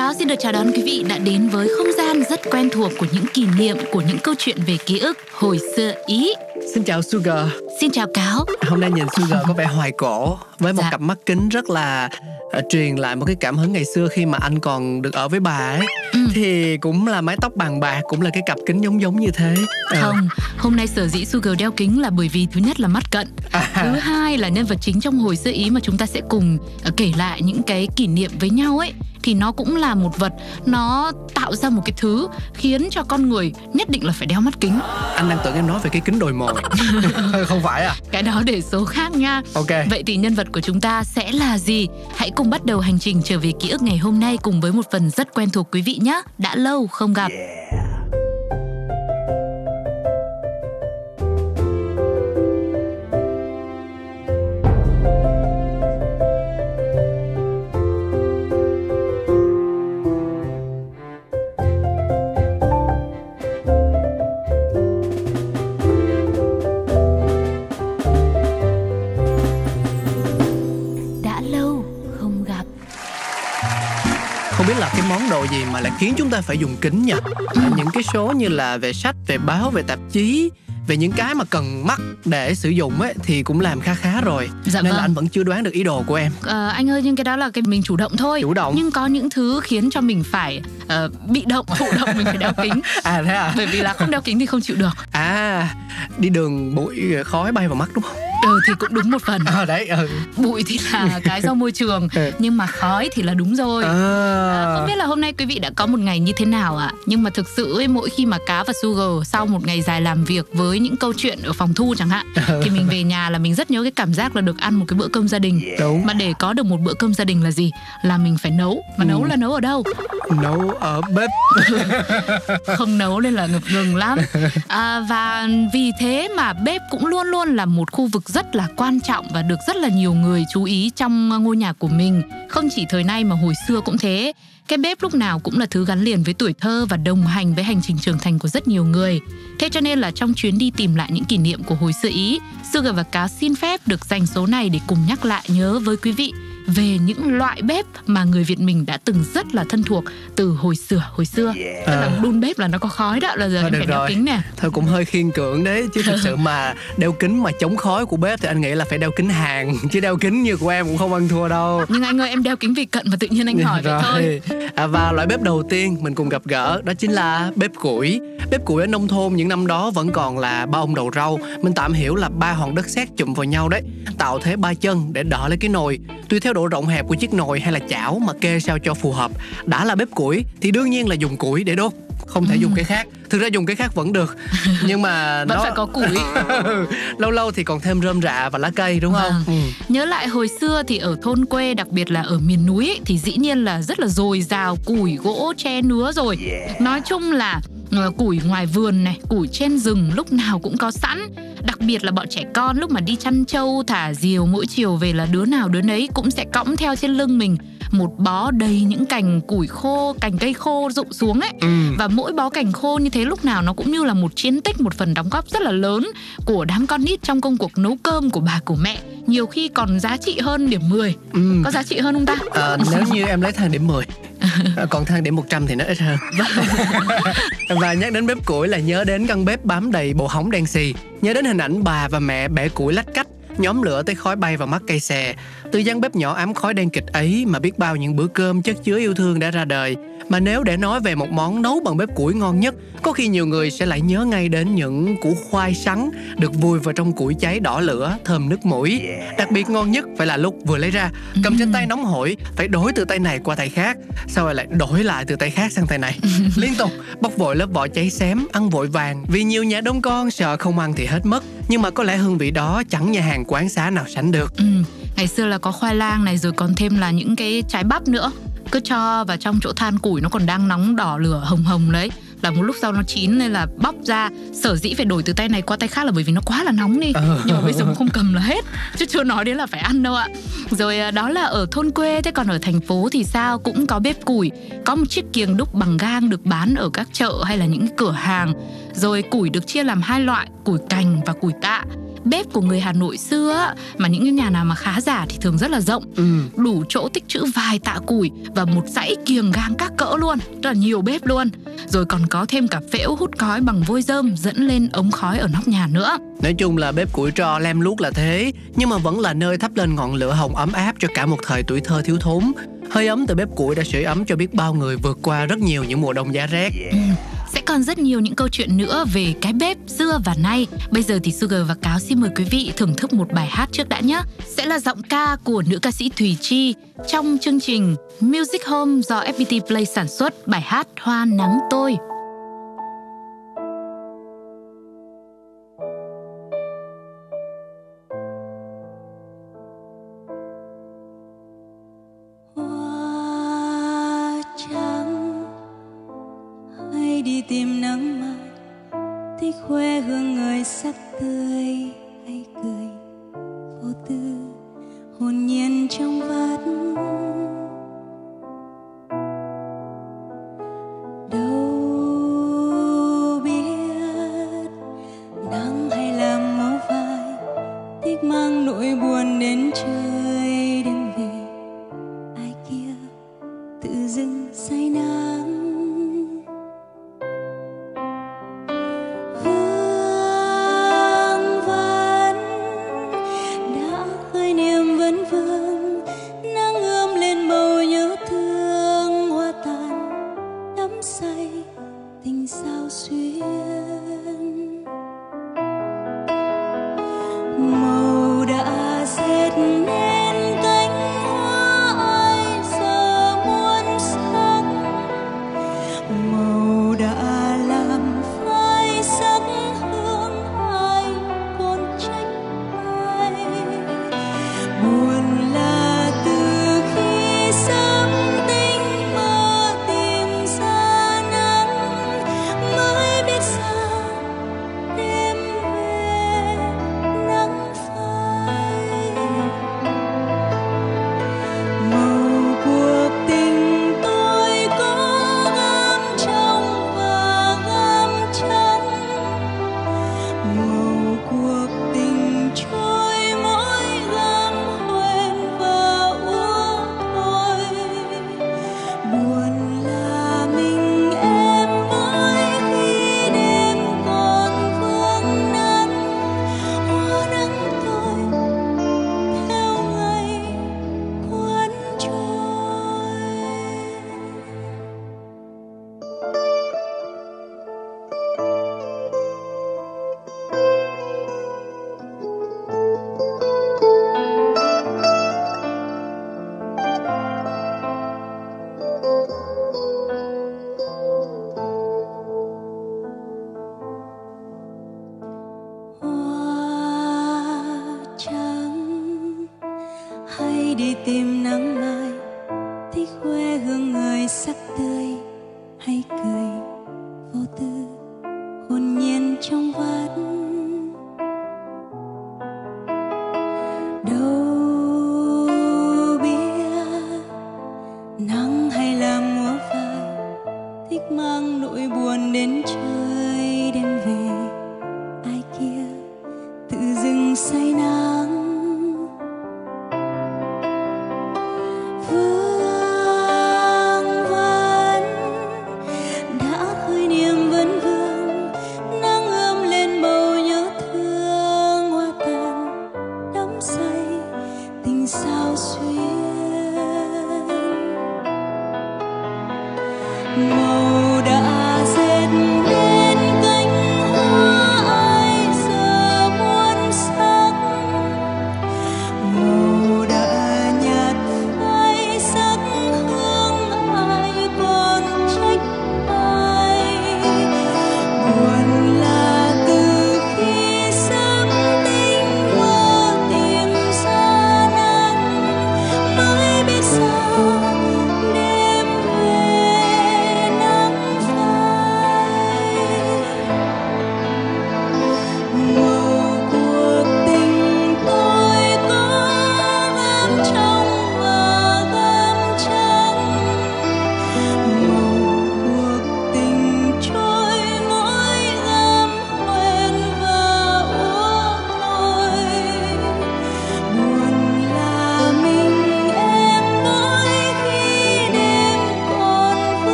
Cáo xin được chào đón quý vị đã đến với không gian rất quen thuộc của những kỷ niệm của những câu chuyện về ký ức hồi xưa Ý. Xin chào Sugar Xin chào Cáo. Hôm nay nhìn Sugar có vẻ hoài cổ Với một Dạ. cặp mắt kính rất là ờ, Truyền lại một cái cảm hứng ngày xưa Khi mà anh còn được ở với bà ấy Ừ. Thì cũng là mái tóc bàn bạc Cũng là cái cặp kính giống giống như thế Ờ. Không, hôm nay sở dĩ Sugar đeo kính là bởi vì thứ nhất là mắt cận, À. thứ hai là nhân vật chính trong hồi xưa Ý mà chúng ta sẽ cùng ờ, kể lại những cái kỷ niệm với nhau ấy thì nó cũng là một vật. Nó tạo ra một cái thứ khiến cho con người nhất định là phải đeo mắt kính. Anh đang tưởng em nói về cái kính đồi mồi Không phải à. Cái đó để số khác nha. Ok. Vậy thì nhân vật của chúng ta sẽ là gì? Hãy cùng bắt đầu hành trình trở về ký ức ngày hôm nay cùng với một phần rất quen thuộc quý vị nhé. Đã lâu không gặp. Đã đồ gì mà lại khiến chúng ta phải dùng kính nhỉ Ừ. Những cái số như là về sách, về báo, về tạp chí về những cái mà cần mắt để sử dụng ấy thì cũng làm khá khá rồi Dạ nên vâng. là anh vẫn chưa đoán được ý đồ của em Ờ, anh ơi nhưng cái đó là cái mình chủ động thôi. chủ động Nhưng có những thứ khiến cho mình phải ờ, bị động, thụ động mình phải đeo kính. à thế à Bởi vì là không đeo kính thì không chịu được. à đi đường bụi khói bay vào mắt đúng không Ừ thì cũng đúng một phần. à đấy ừ. Bụi thì là cái do môi trường, Ừ. nhưng mà khói thì là đúng rồi. À, à, không biết là hôm nay quý vị đã có một ngày như thế nào ạ? Nhưng mà thực sự ấy, mỗi khi mà cá và Sugar sau một ngày dài làm việc với những câu chuyện ở phòng thu chẳng hạn, thì mình về nhà là mình rất nhớ cái cảm giác là được ăn một cái bữa cơm gia đình. đúng Mà để có được một bữa cơm gia đình là gì? Là mình phải nấu. Mà nấu Ừ. là nấu ở đâu? nấu ở bếp Không nấu nên là ngập ngừng lắm. À, và vì thế mà bếp cũng luôn luôn là một khu vực rất là quan trọng và được rất là nhiều người chú ý trong ngôi nhà của mình. Không chỉ thời nay mà hồi xưa cũng thế. Cái bếp lúc nào cũng là thứ gắn liền với tuổi thơ và đồng hành với hành trình trưởng thành của rất nhiều người. Thế cho nên là trong chuyến đi tìm lại những kỷ niệm của hồi xưa Ý, Sugar và Cá xin phép được dành số này để cùng nhắc lại nhớ với quý vị về những loại bếp mà người Việt mình đã từng rất là thân thuộc từ hồi xưa hồi xưa. Tức là đun bếp là nó có khói đó là giờ Thôi phải đeo rồi. kính nè. thôi cũng hơi khiên cưỡng đấy chứ thực sự mà đeo kính mà chống khói của bếp thì anh nghĩ là phải đeo kính hàng chứ đeo kính như của em cũng không ăn thua đâu Nhưng anh ơi em đeo kính vì cận mà tự nhiên anh hỏi vậy thôi. À, và loại bếp đầu tiên mình cùng gặp gỡ đó chính là bếp củi. Bếp củi ở nông thôn những năm đó vẫn còn là ba ông đầu rau. Mình tạm hiểu là ba hòn đất sét chụm vào nhau đấy, tạo thế ba chân để đỡ lấy cái nồi. Tùy theo độ rộng hẹp của chiếc nồi hay là chảo mà kê sao cho phù hợp. Đã là bếp củi thì đương nhiên là dùng củi để đốt, không thể dùng cái khác. Thực ra dùng cái khác vẫn được, nhưng mà Vẫn nó phải có củi. lâu lâu thì còn thêm rơm rạ và lá cây đúng không? Vâng. Ừ. Nhớ lại hồi xưa thì ở thôn quê đặc biệt là ở miền núi ấy, thì dĩ nhiên là rất là dồi dào củi gỗ tre nứa rồi. Nói chung là ờ, củi ngoài vườn này, củi trên rừng lúc nào cũng có sẵn. Đặc biệt là bọn trẻ con lúc mà đi chăn trâu, thả diều mỗi chiều về là đứa nào đứa nấy cũng sẽ cõng theo trên lưng mình một bó đầy những cành củi khô, cành cây khô rụng xuống ấy. Ừ. Và mỗi bó cành khô như thế lúc nào nó cũng như là một chiến tích, một phần đóng góp rất là lớn của đám con nít trong công cuộc nấu cơm của bà của mẹ. Nhiều khi còn giá trị hơn điểm 10. Ừ. Có giá trị hơn không ta? Ờ, nếu như em lấy thang điểm 10 Ờ, Còn thang điểm 100 thì nó ít hơn Và nhắc đến bếp củi là nhớ đến căn bếp bám đầy bộ hóng đen xì Nhớ đến hình ảnh bà và mẹ bẻ củi lách cách Nhóm lửa tới khói bay vào mắt cây xè. Từ gian bếp nhỏ ám khói đen kịch ấy Mà biết bao những bữa cơm chất chứa yêu thương đã ra đời. Mà nếu để nói về một món nấu bằng bếp củi ngon nhất Có khi nhiều người sẽ lại nhớ ngay đến những củ khoai sắn Được vùi vào trong củi cháy đỏ lửa Thơm nước mũi. Đặc biệt ngon nhất phải là lúc vừa lấy ra Cầm trên tay nóng hổi Phải đổi từ tay này qua tay khác. Sau rồi lại đổi lại từ tay khác sang tay này? Liên tục bóc vội lớp vỏ cháy xém Ăn vội vàng. Vì nhiều nhà đông con sợ không ăn thì hết mất nhưng mà có lẽ hương vị đó chẳng nhà hàng quán xá nào sánh được. Ừ, ngày xưa là có khoai lang này rồi còn thêm là những cái trái bắp nữa. Cứ cho vào trong chỗ than củi nó còn đang nóng đỏ lửa hồng hồng đấy là một lúc sau nó chín nên là bóc ra sở dĩ phải đổi từ tay này qua tay khác là bởi vì nó quá là nóng đi. Ờ. nhưng mà bây giờ không cầm là hết chứ chưa nói đến là phải ăn đâu ạ. Rồi à, đó là ở thôn quê thế còn ở thành phố thì sao? Cũng có bếp củi có một chiếc kiềng đúc bằng gang được bán ở các chợ hay là những cửa hàng. Rồi củi được chia làm hai loại củi cành và củi tạ bếp của người Hà Nội xưa mà những cái nhà nào mà khá giả thì thường rất là rộng. Ừ. đủ chỗ tích trữ vài tạ củi và một dãy kiềng gang các cỡ luôn rất là nhiều bếp luôn. Rồi còn có thêm cả phễu hút khói bằng vôi rơm dẫn lên ống khói ở nóc nhà nữa. Nói chung là bếp củi tro lem luốc là thế Nhưng mà vẫn là nơi thắp lên ngọn lửa hồng ấm áp cho cả một thời tuổi thơ thiếu thốn. Hơi ấm từ bếp củi đã sưởi ấm cho biết bao người vượt qua rất nhiều những mùa đông giá rét sẽ còn rất nhiều những câu chuyện nữa về cái bếp xưa và nay. Bây giờ thì Sugar và Cáo xin mời quý vị thưởng thức một bài hát trước đã nhé. Sẽ là giọng ca của nữ ca sĩ Thùy Chi trong chương trình Music Home do FPT Play sản xuất, bài hát Hoa Nắng Tôi.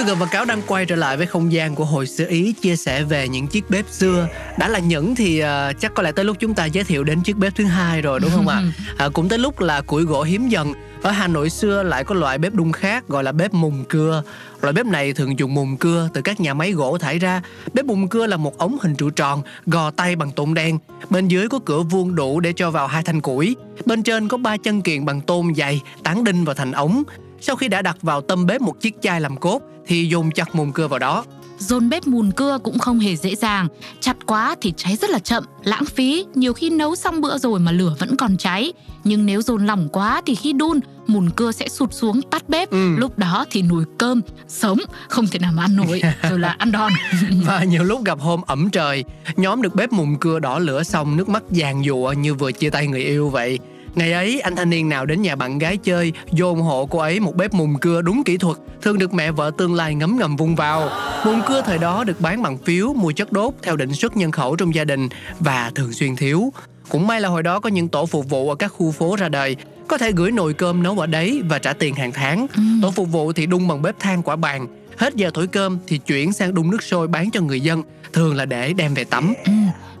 Sugar và Cáo đang quay trở lại với không gian của hồi xưa Ý chia sẻ về những chiếc bếp xưa. Đã là những thì uh, chắc có lẽ tới lúc chúng ta giới thiệu đến chiếc bếp thứ hai rồi đúng không ạ? À? cũng tới lúc là củi gỗ hiếm dần. Ở Hà Nội xưa lại có loại bếp đun khác gọi là bếp mùng cưa. Loại bếp này thường dùng mùng cưa từ các nhà máy gỗ thải ra. Bếp mùng cưa là một ống hình trụ tròn, gò tay bằng tôn đen. Bên dưới có cửa vuông đủ để cho vào hai thanh củi. Bên trên có ba chân kiện bằng tôn dày, tán đinh vào thành ống. Sau khi đã đặt vào tâm bếp một chiếc chai làm cốt thì dùng chặt mùn cưa vào đó. Dồn bếp mùn cưa cũng không hề dễ dàng, chặt quá thì cháy rất là chậm, lãng phí, nhiều khi nấu xong bữa rồi mà lửa vẫn còn cháy. Nhưng nếu dồn lỏng quá thì khi đun, mùn cưa sẽ sụt xuống tắt bếp. Ừ. Lúc đó thì nồi cơm sống không thể nào mà ăn nổi, rồi là ăn đòn. Và nhiều lúc gặp hôm ẩm trời, nhóm được bếp mùn cưa đỏ lửa xong nước mắt giàn giụa như vừa chia tay người yêu vậy. Ngày ấy, anh thanh niên nào đến nhà bạn gái chơi, dồn hộ cô ấy một bếp mùng cưa đúng kỹ thuật, thường được mẹ vợ tương lai ngấm ngầm vung vào. Mùng cưa thời đó được bán bằng phiếu, mua chất đốt theo định suất nhân khẩu trong gia đình và thường xuyên thiếu. Cũng may là hồi đó có những tổ phục vụ ở các khu phố ra đời, có thể gửi nồi cơm nấu ở đấy và trả tiền hàng tháng. Ừ. Tổ phục vụ thì đun bằng bếp than quả bàn, hết giờ thổi cơm thì chuyển sang đun nước sôi bán cho người dân, thường là để đem về tắm. Ừ.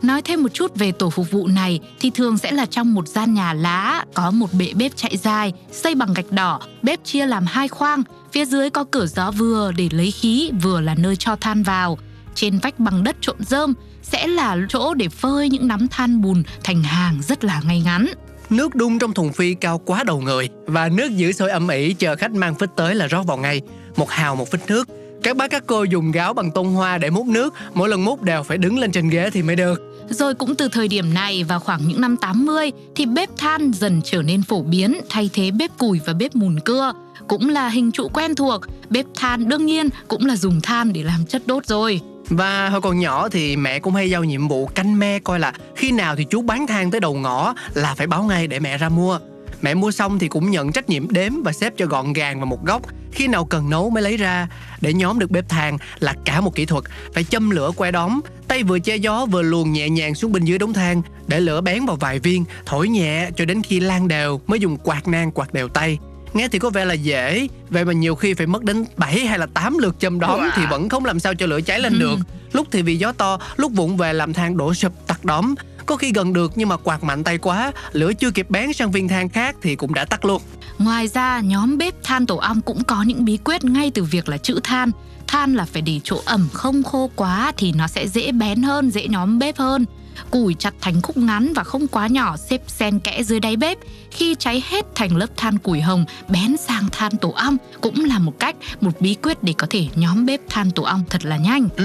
Nói thêm một chút về tổ phục vụ này thì thường sẽ là trong một gian nhà lá có một bệ bếp chạy dài, xây bằng gạch đỏ, bếp chia làm hai khoang, phía dưới có cửa gió vừa để lấy khí, vừa là nơi cho than vào. Trên vách bằng đất trộn rơm sẽ là chỗ để phơi những nắm than bùn thành hàng rất là ngay ngắn. Nước đun trong thùng phi cao quá đầu người và nước giữ sôi âm ỉ chờ khách mang phích tới là rót vào ngay. Một hào một phích nước. Các bác các cô dùng gáo bằng tôn hoa để múc nước, mỗi lần múc đều phải đứng lên trên ghế thì mới được. Rồi cũng từ thời điểm này vào khoảng những năm 80 thì bếp than dần trở nên phổ biến thay thế bếp củi và bếp mùn cưa. Cũng là hình trụ quen thuộc, bếp than đương nhiên cũng là dùng than để làm chất đốt rồi. Và hồi còn nhỏ thì mẹ cũng hay giao nhiệm vụ canh me coi là khi nào thì chú bán than tới đầu ngõ là phải báo ngay để mẹ ra mua. Mẹ mua xong thì cũng nhận trách nhiệm đếm và xếp cho gọn gàng vào một góc Khi nào cần nấu mới lấy ra. Để nhóm được bếp than là cả một kỹ thuật. Phải châm lửa que đóm Tay vừa che gió vừa luồn nhẹ nhàng xuống bên dưới đống than. Để lửa bén vào vài viên Thổi nhẹ cho đến khi lan đều Mới dùng quạt nang quạt đều tay. Nghe thì có vẻ là dễ Vậy mà nhiều khi phải mất đến 7 hay là 8 lượt châm đóm wow. Thì vẫn không làm sao cho lửa cháy lên được. Lúc thì vì gió to Lúc vụng về làm than đổ sụp tắt đóm có khi gần được nhưng mà quạt mạnh tay quá, lửa chưa kịp bén sang viên than khác thì cũng đã tắt luôn. Ngoài ra, nhóm bếp than tổ ong cũng có những bí quyết ngay từ việc là chữ than. Than là phải để chỗ ẩm không khô quá thì nó sẽ dễ bén hơn, dễ nhóm bếp hơn. Củi chặt thành khúc ngắn và không quá nhỏ xếp xen kẽ dưới đáy bếp. Khi cháy hết thành lớp than củi hồng bén sang than tổ ong cũng là một cách, một bí quyết để có thể nhóm bếp than tổ ong thật là nhanh. Ừ,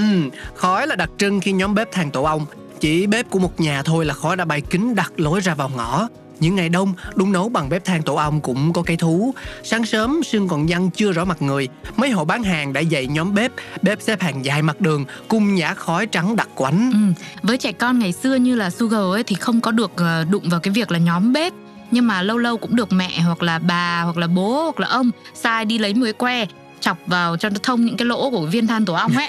khói là đặc trưng khi nhóm bếp than tổ ong chỉ bếp của một nhà thôi là khói đã bay kín đặt lối ra vào ngõ. Những ngày đông, đun nấu bằng bếp than tổ ong cũng có cái thú. Sáng sớm, sương còn nhăn chưa rõ mặt người. Mấy hộ bán hàng đã dậy nhóm bếp, bếp xếp hàng dài mặt đường, cung nhã khói trắng đặc quánh. Ừ. Với trẻ con ngày xưa như là Sugar ấy thì không có được ờ, đụng vào cái việc là nhóm bếp nhưng mà lâu lâu cũng được mẹ hoặc là bà hoặc là bố hoặc là ông sai đi lấy muối que chọc vào cho nó thông những cái lỗ của viên than tổ ong ấy.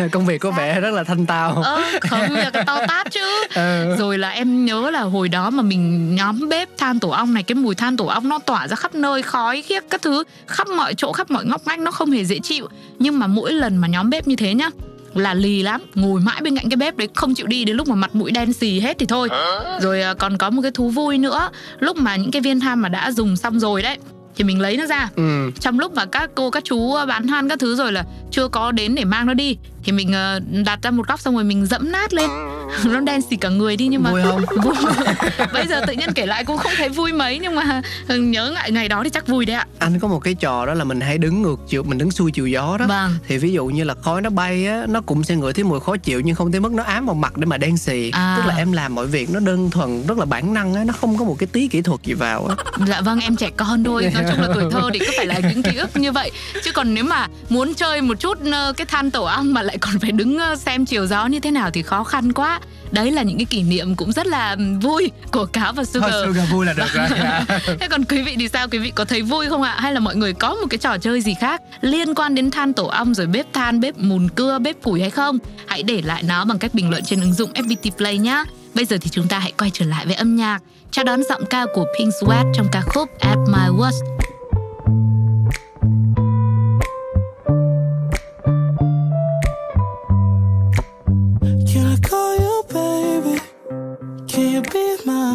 Công việc có vẻ rất là thanh tao. Ờ, không việc to tát chứ. Ừ. rồi là em nhớ là hồi đó mà mình nhóm bếp than tổ ong này cái mùi than tổ ong nó tỏa ra khắp nơi khói khiếc các thứ khắp mọi chỗ khắp mọi ngóc ngách nó không hề dễ chịu. Nhưng mà mỗi lần mà nhóm bếp như thế nhá là lì lắm ngồi mãi bên cạnh cái bếp đấy không chịu đi đến lúc mà mặt mũi đen xì hết thì thôi. Rồi à, còn có một cái thú vui nữa lúc mà những cái viên than mà đã dùng xong rồi đấy thì mình lấy nó ra ừ. trong lúc mà các cô các chú bán than các thứ rồi là chưa có đến để mang nó đi thì mình ờ, đặt ra một góc xong rồi mình dẫm nát lên. Nó đen xì cả người đi nhưng mà vui không? vui. bây giờ tự nhiên kể lại cũng không thấy vui mấy nhưng mà nhớ lại ngày đó thì chắc vui đấy ạ. Anh có một cái trò đó là mình hay đứng ngược chiều mình đứng xuôi chiều gió đó. Vâng. thì ví dụ như là khói nó bay á nó cũng sẽ ngửi thấy mùi khó chịu nhưng không tới mức nó ám vào mặt để mà đen xì. À. tức là em làm mọi việc nó đơn thuần rất là bản năng á nó không có một cái tí kỹ thuật gì vào á. Dạ vâng em trẻ con thôi nói chung là tuổi thơ thì cứ phải là những ký ức như vậy. Chứ còn nếu mà muốn chơi một chút ờ, cái than tổ ong mà lại còn phải đứng ờ, xem chiều gió như thế nào thì khó khăn quá. Đấy là những cái kỷ niệm cũng rất là vui của cáo và sugar Thôi, sugar. Vui là được rồi. Thế còn quý vị thì sao? Quý vị có thấy vui không ạ? Hay là mọi người có một cái trò chơi gì khác liên quan đến than tổ ong rồi bếp than bếp mùn cưa bếp củi hay không? Hãy để lại nó bằng cách bình luận trên ứng dụng FPT Play nhé bây giờ thì chúng ta hãy quay trở lại với âm nhạc. Chào đón giọng ca của Pink Sweat trong ca khúc At My Worst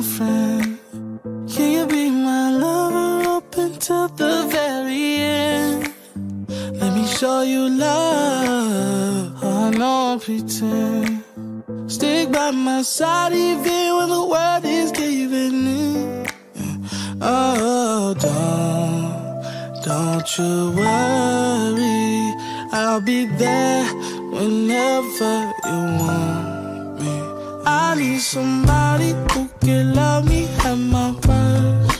friend? Can you be my lover up until the very end? Let me show you love. I I pretend. Stick by my side even when the world is giving in. Oh, don't, don't you worry. I'll be there whenever you want. I need somebody who can love me at my worst.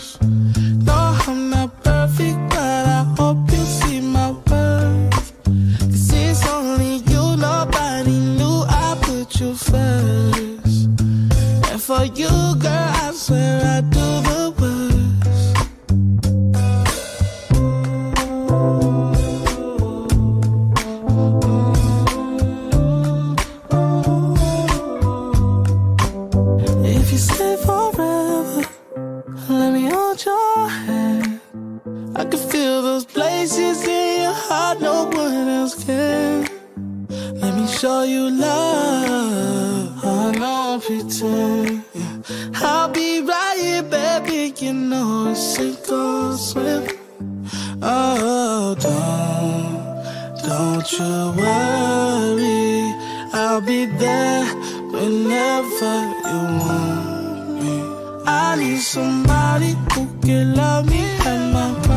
Know it's sink or swim. Oh, don't, don't you worry. I'll be there whenever you want me. I need somebody who can love me at my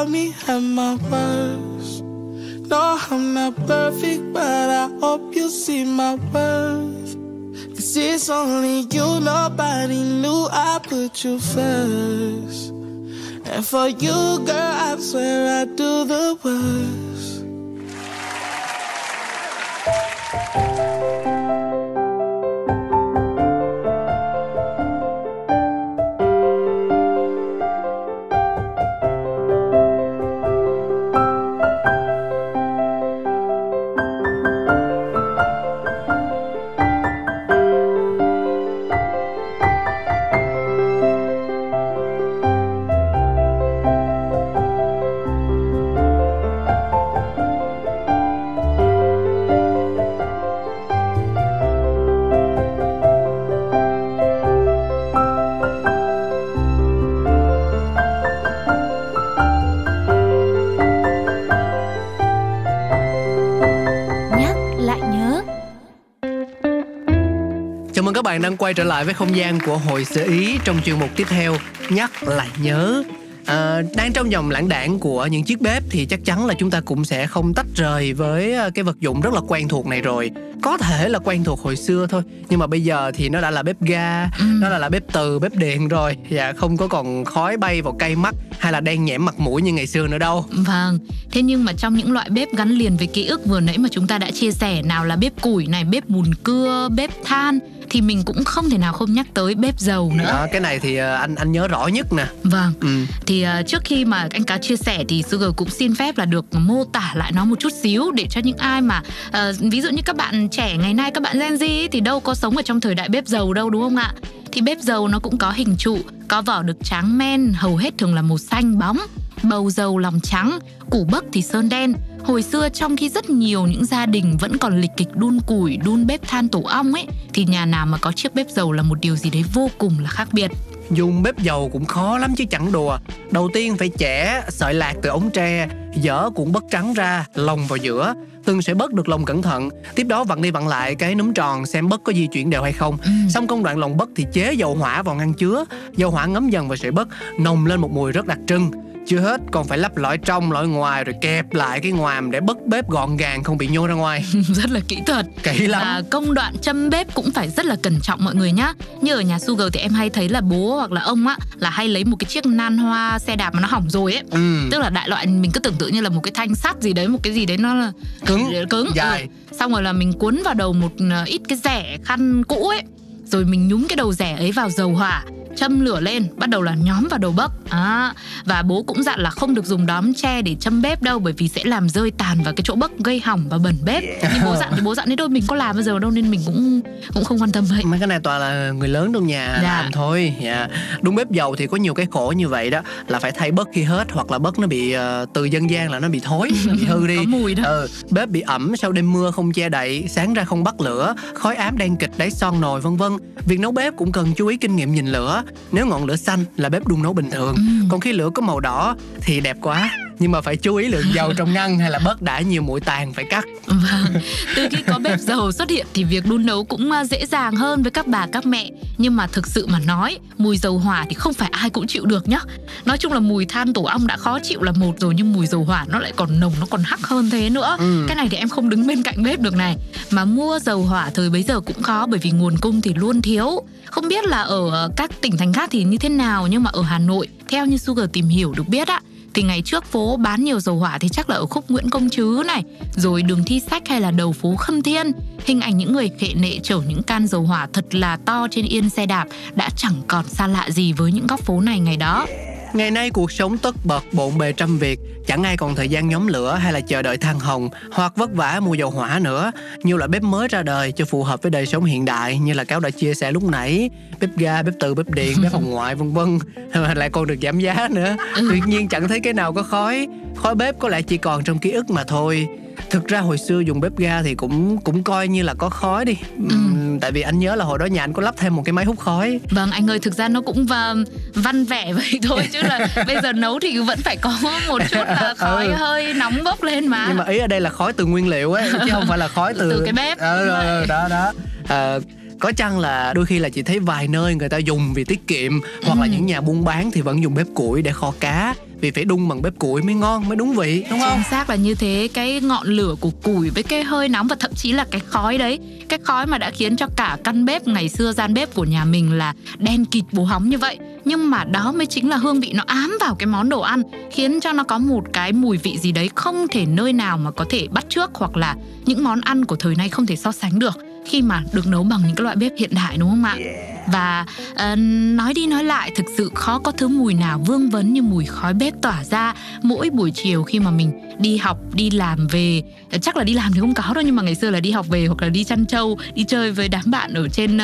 love me at my worst. No, I'm not perfect, but I hope you see my worth. Cause it's only you, nobody knew I put you first. And for you, girl, I swear I do the worst. Bạn đang quay trở lại với không gian của Hội Sơ Ý trong chuyên mục tiếp theo Nhắc lại nhớ. À, đang trong dòng lãng đảng của những chiếc bếp thì chắc chắn là chúng ta cũng sẽ không tách rời với à, cái vật dụng rất là quen thuộc này rồi. Có thể là quen thuộc hồi xưa thôi nhưng mà bây giờ thì nó đã là bếp ga nó đã là bếp từ bếp điện rồi. Và không có còn khói bay vào cây mắt hay là đen nhẽm mặt mũi như ngày xưa nữa đâu. Vâng, thế nhưng mà trong những loại bếp gắn liền với ký ức vừa nãy mà chúng ta đã chia sẻ nào là bếp củi này, bếp bùn cưa, bếp than thì mình cũng không thể nào không nhắc tới bếp dầu nữa. đó, cái này thì à, anh anh nhớ rõ nhất nè Vâng, ừ. thì uh, trước khi mà anh cá chia sẻ thì Sugar cũng xin phép là được mô tả lại nó một chút xíu để cho những ai mà uh, ví dụ như các bạn trẻ ngày nay các bạn Gen Z ấy, thì đâu có sống ở trong thời đại bếp dầu đâu đúng không ạ? Thì bếp dầu nó cũng có hình trụ, có vỏ được tráng men, hầu hết thường là màu xanh bóng, bầu dầu lòng trắng, củ bấc thì sơn đen. Hồi xưa trong khi rất nhiều những gia đình vẫn còn lịch kịch đun củi, đun bếp than tổ ong ấy thì nhà nào mà có chiếc bếp dầu là một điều gì đấy vô cùng là khác biệt. Dùng bếp dầu cũng khó lắm chứ chẳng đùa. Đầu tiên phải chẻ sợi lạc từ ống tre Dỡ cuộn bất trắng ra Lồng vào giữa. Từng sẽ bớt được lồng cẩn thận. Tiếp đó vặn đi vặn lại cái núm tròn Xem bớt có di chuyển đều hay không. Xong công đoạn lồng bớt thì chế dầu hỏa vào ngăn chứa. Dầu hỏa ngấm dần vào sợi bớt Nồng lên một mùi rất đặc trưng Chưa hết còn phải lắp lõi trong lõi ngoài rồi kẹp lại cái ngoàm để bất bếp gọn gàng không bị nhô ra ngoài. rất là kỹ thuật Kỹ lắm. và công đoạn châm bếp cũng phải rất là cẩn trọng mọi người nhá như ở nhà Sugar thì em hay thấy là bố hoặc là ông á là hay lấy một cái chiếc nan hoa xe đạp mà nó hỏng rồi ấy Ừ. tức là đại loại mình cứ tưởng tượng như là một cái thanh sắt gì đấy một cái gì đấy nó là Cứng, cứng dài. Ừ. xong rồi là mình cuốn vào đầu một ờ, ít cái rẻ khăn cũ ấy rồi mình nhúng cái đầu rẻ ấy vào dầu hỏa châm lửa lên bắt đầu là nhóm vào đầu bấc. À, và bố cũng dặn là không được dùng đóm tre để châm bếp đâu bởi vì sẽ làm rơi tàn vào cái chỗ bấc gây hỏng và bẩn bếp. Nhưng bố dặn thì bố dặn thế thôi mình có làm bao giờ đâu nên mình cũng cũng không quan tâm vậy. Mấy cái này toàn là người lớn trong nhà Dạ. làm thôi dạ. Đúng bếp dầu thì có nhiều cái khổ như vậy đó Là phải thay bớt khi hết Hoặc là bớt nó bị ờ, từ dân gian là nó bị thối Bị hư đi. Có mùi đó. Ừ, Bếp bị ẩm sau đêm mưa không che đậy Sáng ra không bắt lửa Khói ám đen kịch đáy son nồi vân vân. Việc nấu bếp cũng cần chú ý kinh nghiệm nhìn lửa Nếu ngọn lửa xanh là bếp đun nấu bình thường Ừ. Còn khi lửa có màu đỏ thì đẹp quá Nhưng mà phải chú ý lượng dầu trong ngăn Hay là bớt đã nhiều mũi tàn phải cắt Vâng, từ khi có bếp dầu xuất hiện thì việc đun nấu cũng à, dễ dàng hơn với các bà các mẹ. Nhưng mà thực sự mà nói, mùi dầu hỏa thì không phải ai cũng chịu được nhá. Nói chung là mùi than tổ ong đã khó chịu là một rồi nhưng mùi dầu hỏa nó lại còn nồng, nó còn hắc hơn thế nữa. Ừ. Cái này thì em không đứng bên cạnh bếp được này. Mà mua dầu hỏa thời bấy giờ cũng khó bởi vì nguồn cung thì luôn thiếu. Không biết là ở các tỉnh thành khác thì như thế nào nhưng mà ở Hà Nội, theo như Sugar tìm hiểu được biết á, thì ngày trước phố bán nhiều dầu hỏa thì chắc là ở khúc Nguyễn Công Trứ này, rồi đường Thi Sách hay là đầu phố Khâm Thiên. Hình ảnh những người khệ nệ chở những can dầu hỏa thật là to trên yên xe đạp đã chẳng còn xa lạ gì với những góc phố này ngày đó. Ngày nay cuộc sống tất bật bộn bề trăm việc. Chẳng ai còn thời gian nhóm lửa hay là chờ đợi than hồng Hoặc vất vả mua dầu hỏa nữa. Nhiều loại bếp mới ra đời cho phù hợp với đời sống hiện đại Như là cáo đã chia sẻ lúc nãy. Bếp ga, bếp từ, bếp điện, bếp phòng ngoại vân vân. Lại còn được giảm giá nữa. Tuy nhiên chẳng thấy cái nào có khói Khói bếp có lẽ chỉ còn trong ký ức mà thôi Thực ra hồi xưa dùng bếp ga thì cũng cũng coi như là có khói đi Ừm, Tại vì anh nhớ là hồi đó nhà anh có lắp thêm một cái máy hút khói Vâng anh ơi thực ra nó cũng vâng, văn vẻ vậy thôi chứ là bây giờ nấu thì vẫn phải có một chút là khói Ừ. hơi nóng bốc lên mà. nhưng mà ý ở đây là khói từ nguyên liệu ấy chứ không phải là khói từ Từ cái bếp. ờ, rồi. đó đó Ờ, có chăng là đôi khi là chị thấy vài nơi người ta dùng vì tiết kiệm hoặc là Ừ. những nhà buôn bán thì vẫn dùng bếp củi để kho cá vì phải đun bằng bếp củi mới ngon mới đúng vị đúng không? Chính xác là như thế. Cái ngọn lửa của củi với cái hơi nóng Và thậm chí là cái khói đấy Cái khói mà đã khiến cho cả căn bếp Ngày xưa gian bếp của nhà mình là đen kịt bố hóng như vậy. Nhưng mà đó mới chính là hương vị nó ám vào cái món đồ ăn Khiến cho nó có một cái mùi vị gì đấy Không thể nơi nào mà có thể bắt trước Hoặc là những món ăn của thời nay không thể so sánh được khi mà được nấu bằng những cái loại bếp hiện đại đúng không ạ? Và ờ, nói đi nói lại thực sự khó có thứ mùi nào vương vấn như mùi khói bếp tỏa ra mỗi buổi chiều khi mà mình đi học đi làm về. Ờ, chắc là đi làm thì không có đâu nhưng mà ngày xưa là đi học về hoặc là đi chăn trâu đi chơi với đám bạn ở trên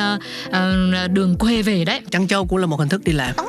ờ, đường quê về đấy. Chăn trâu cũng là một hình thức đi làm.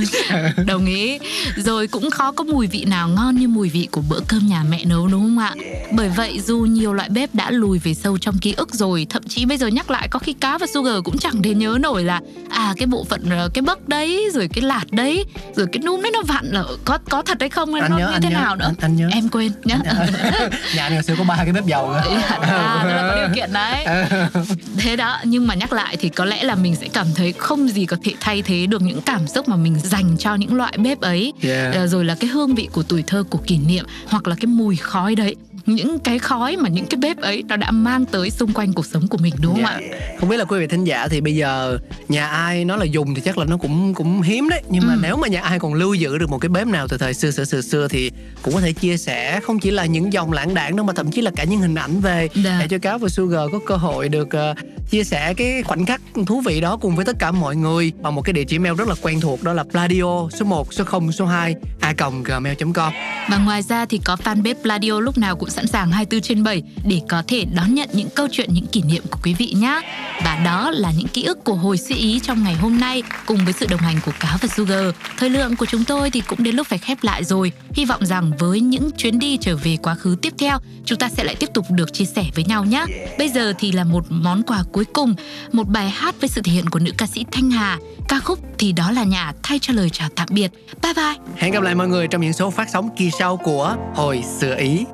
Đồng ý. Rồi cũng khó có mùi vị nào ngon như mùi vị của bữa cơm nhà mẹ nấu đúng không ạ? Bởi vậy dù nhiều loại bếp đã lùi về sâu trong ký ức rồi thậm chí bây giờ nhắc lại có khi cá và sugar cũng chẳng thể nhớ nổi là à cái bộ phận ờ, cái bấc đấy rồi cái lạt đấy rồi cái núm đấy nó vặn là có có thật hay không hay nó nhớ, như thế nhớ, nào nữa? anh- anh nhớ. em quên nhá. Nhà anh ngày xưa có ba cái bếp dầu à, tức là có điều kiện đấy. Thế đó nhưng mà nhắc lại thì có lẽ là mình sẽ cảm thấy không gì có thể thay thế được những cảm xúc mà mình dành cho những loại bếp ấy. Yeah. Ờ, rồi là cái hương vị của tuổi thơ của kỷ niệm hoặc là cái mùi khói đấy những cái khói mà những cái bếp ấy nó đã mang tới xung quanh cuộc sống của mình đúng không Dạ. ạ Không biết là quý vị thính giả thì bây giờ nhà ai nói là dùng thì chắc là nó cũng cũng hiếm đấy. Nhưng mà Ừ. nếu mà nhà ai còn lưu giữ được một cái bếp nào từ thời xưa xưa xưa xưa thì cũng có thể chia sẻ không chỉ là những dòng lãng đảng đâu mà thậm chí là cả những hình ảnh về Dạ. để cho cáo và Sugar có cơ hội được ờ, chia sẻ cái khoảnh khắc thú vị đó cùng với tất cả mọi người bằng một cái địa chỉ mail rất là quen thuộc đó là pladio số 1 số 0 số 2 a gmail.com Và ngoài ra thì có fanpage Pladio lúc nào cũng sẵn sàng 24 trên 7 để có thể đón nhận những câu chuyện, những kỷ niệm của quý vị nhé. Và đó là những ký ức của hồi suy ý trong ngày hôm nay cùng với sự đồng hành của Cáo và Sugar. Thời lượng của chúng tôi thì cũng đến lúc phải khép lại rồi. Hy vọng rằng với những chuyến đi trở về quá khứ tiếp theo, chúng ta sẽ lại tiếp tục được chia sẻ với nhau nhé. Bây giờ thì là một món quà cuối cùng, một bài hát với sự thể hiện của nữ ca sĩ Thanh Hà. Ca khúc thì đó là nhà thay cho lời chào tạm biệt. Bye bye! Hẹn gặp lại mọi người trong những số phát sóng kỳ sau của Hồi xưa Ý.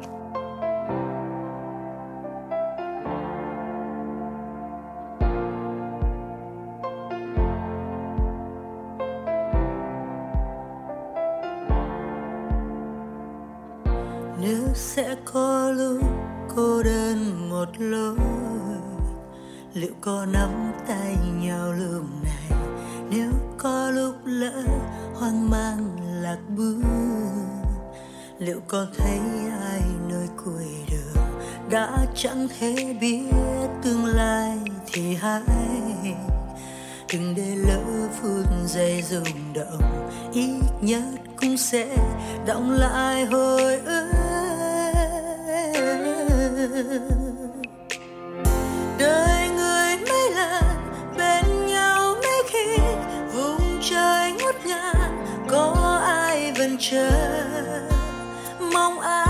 chờ. Mong ai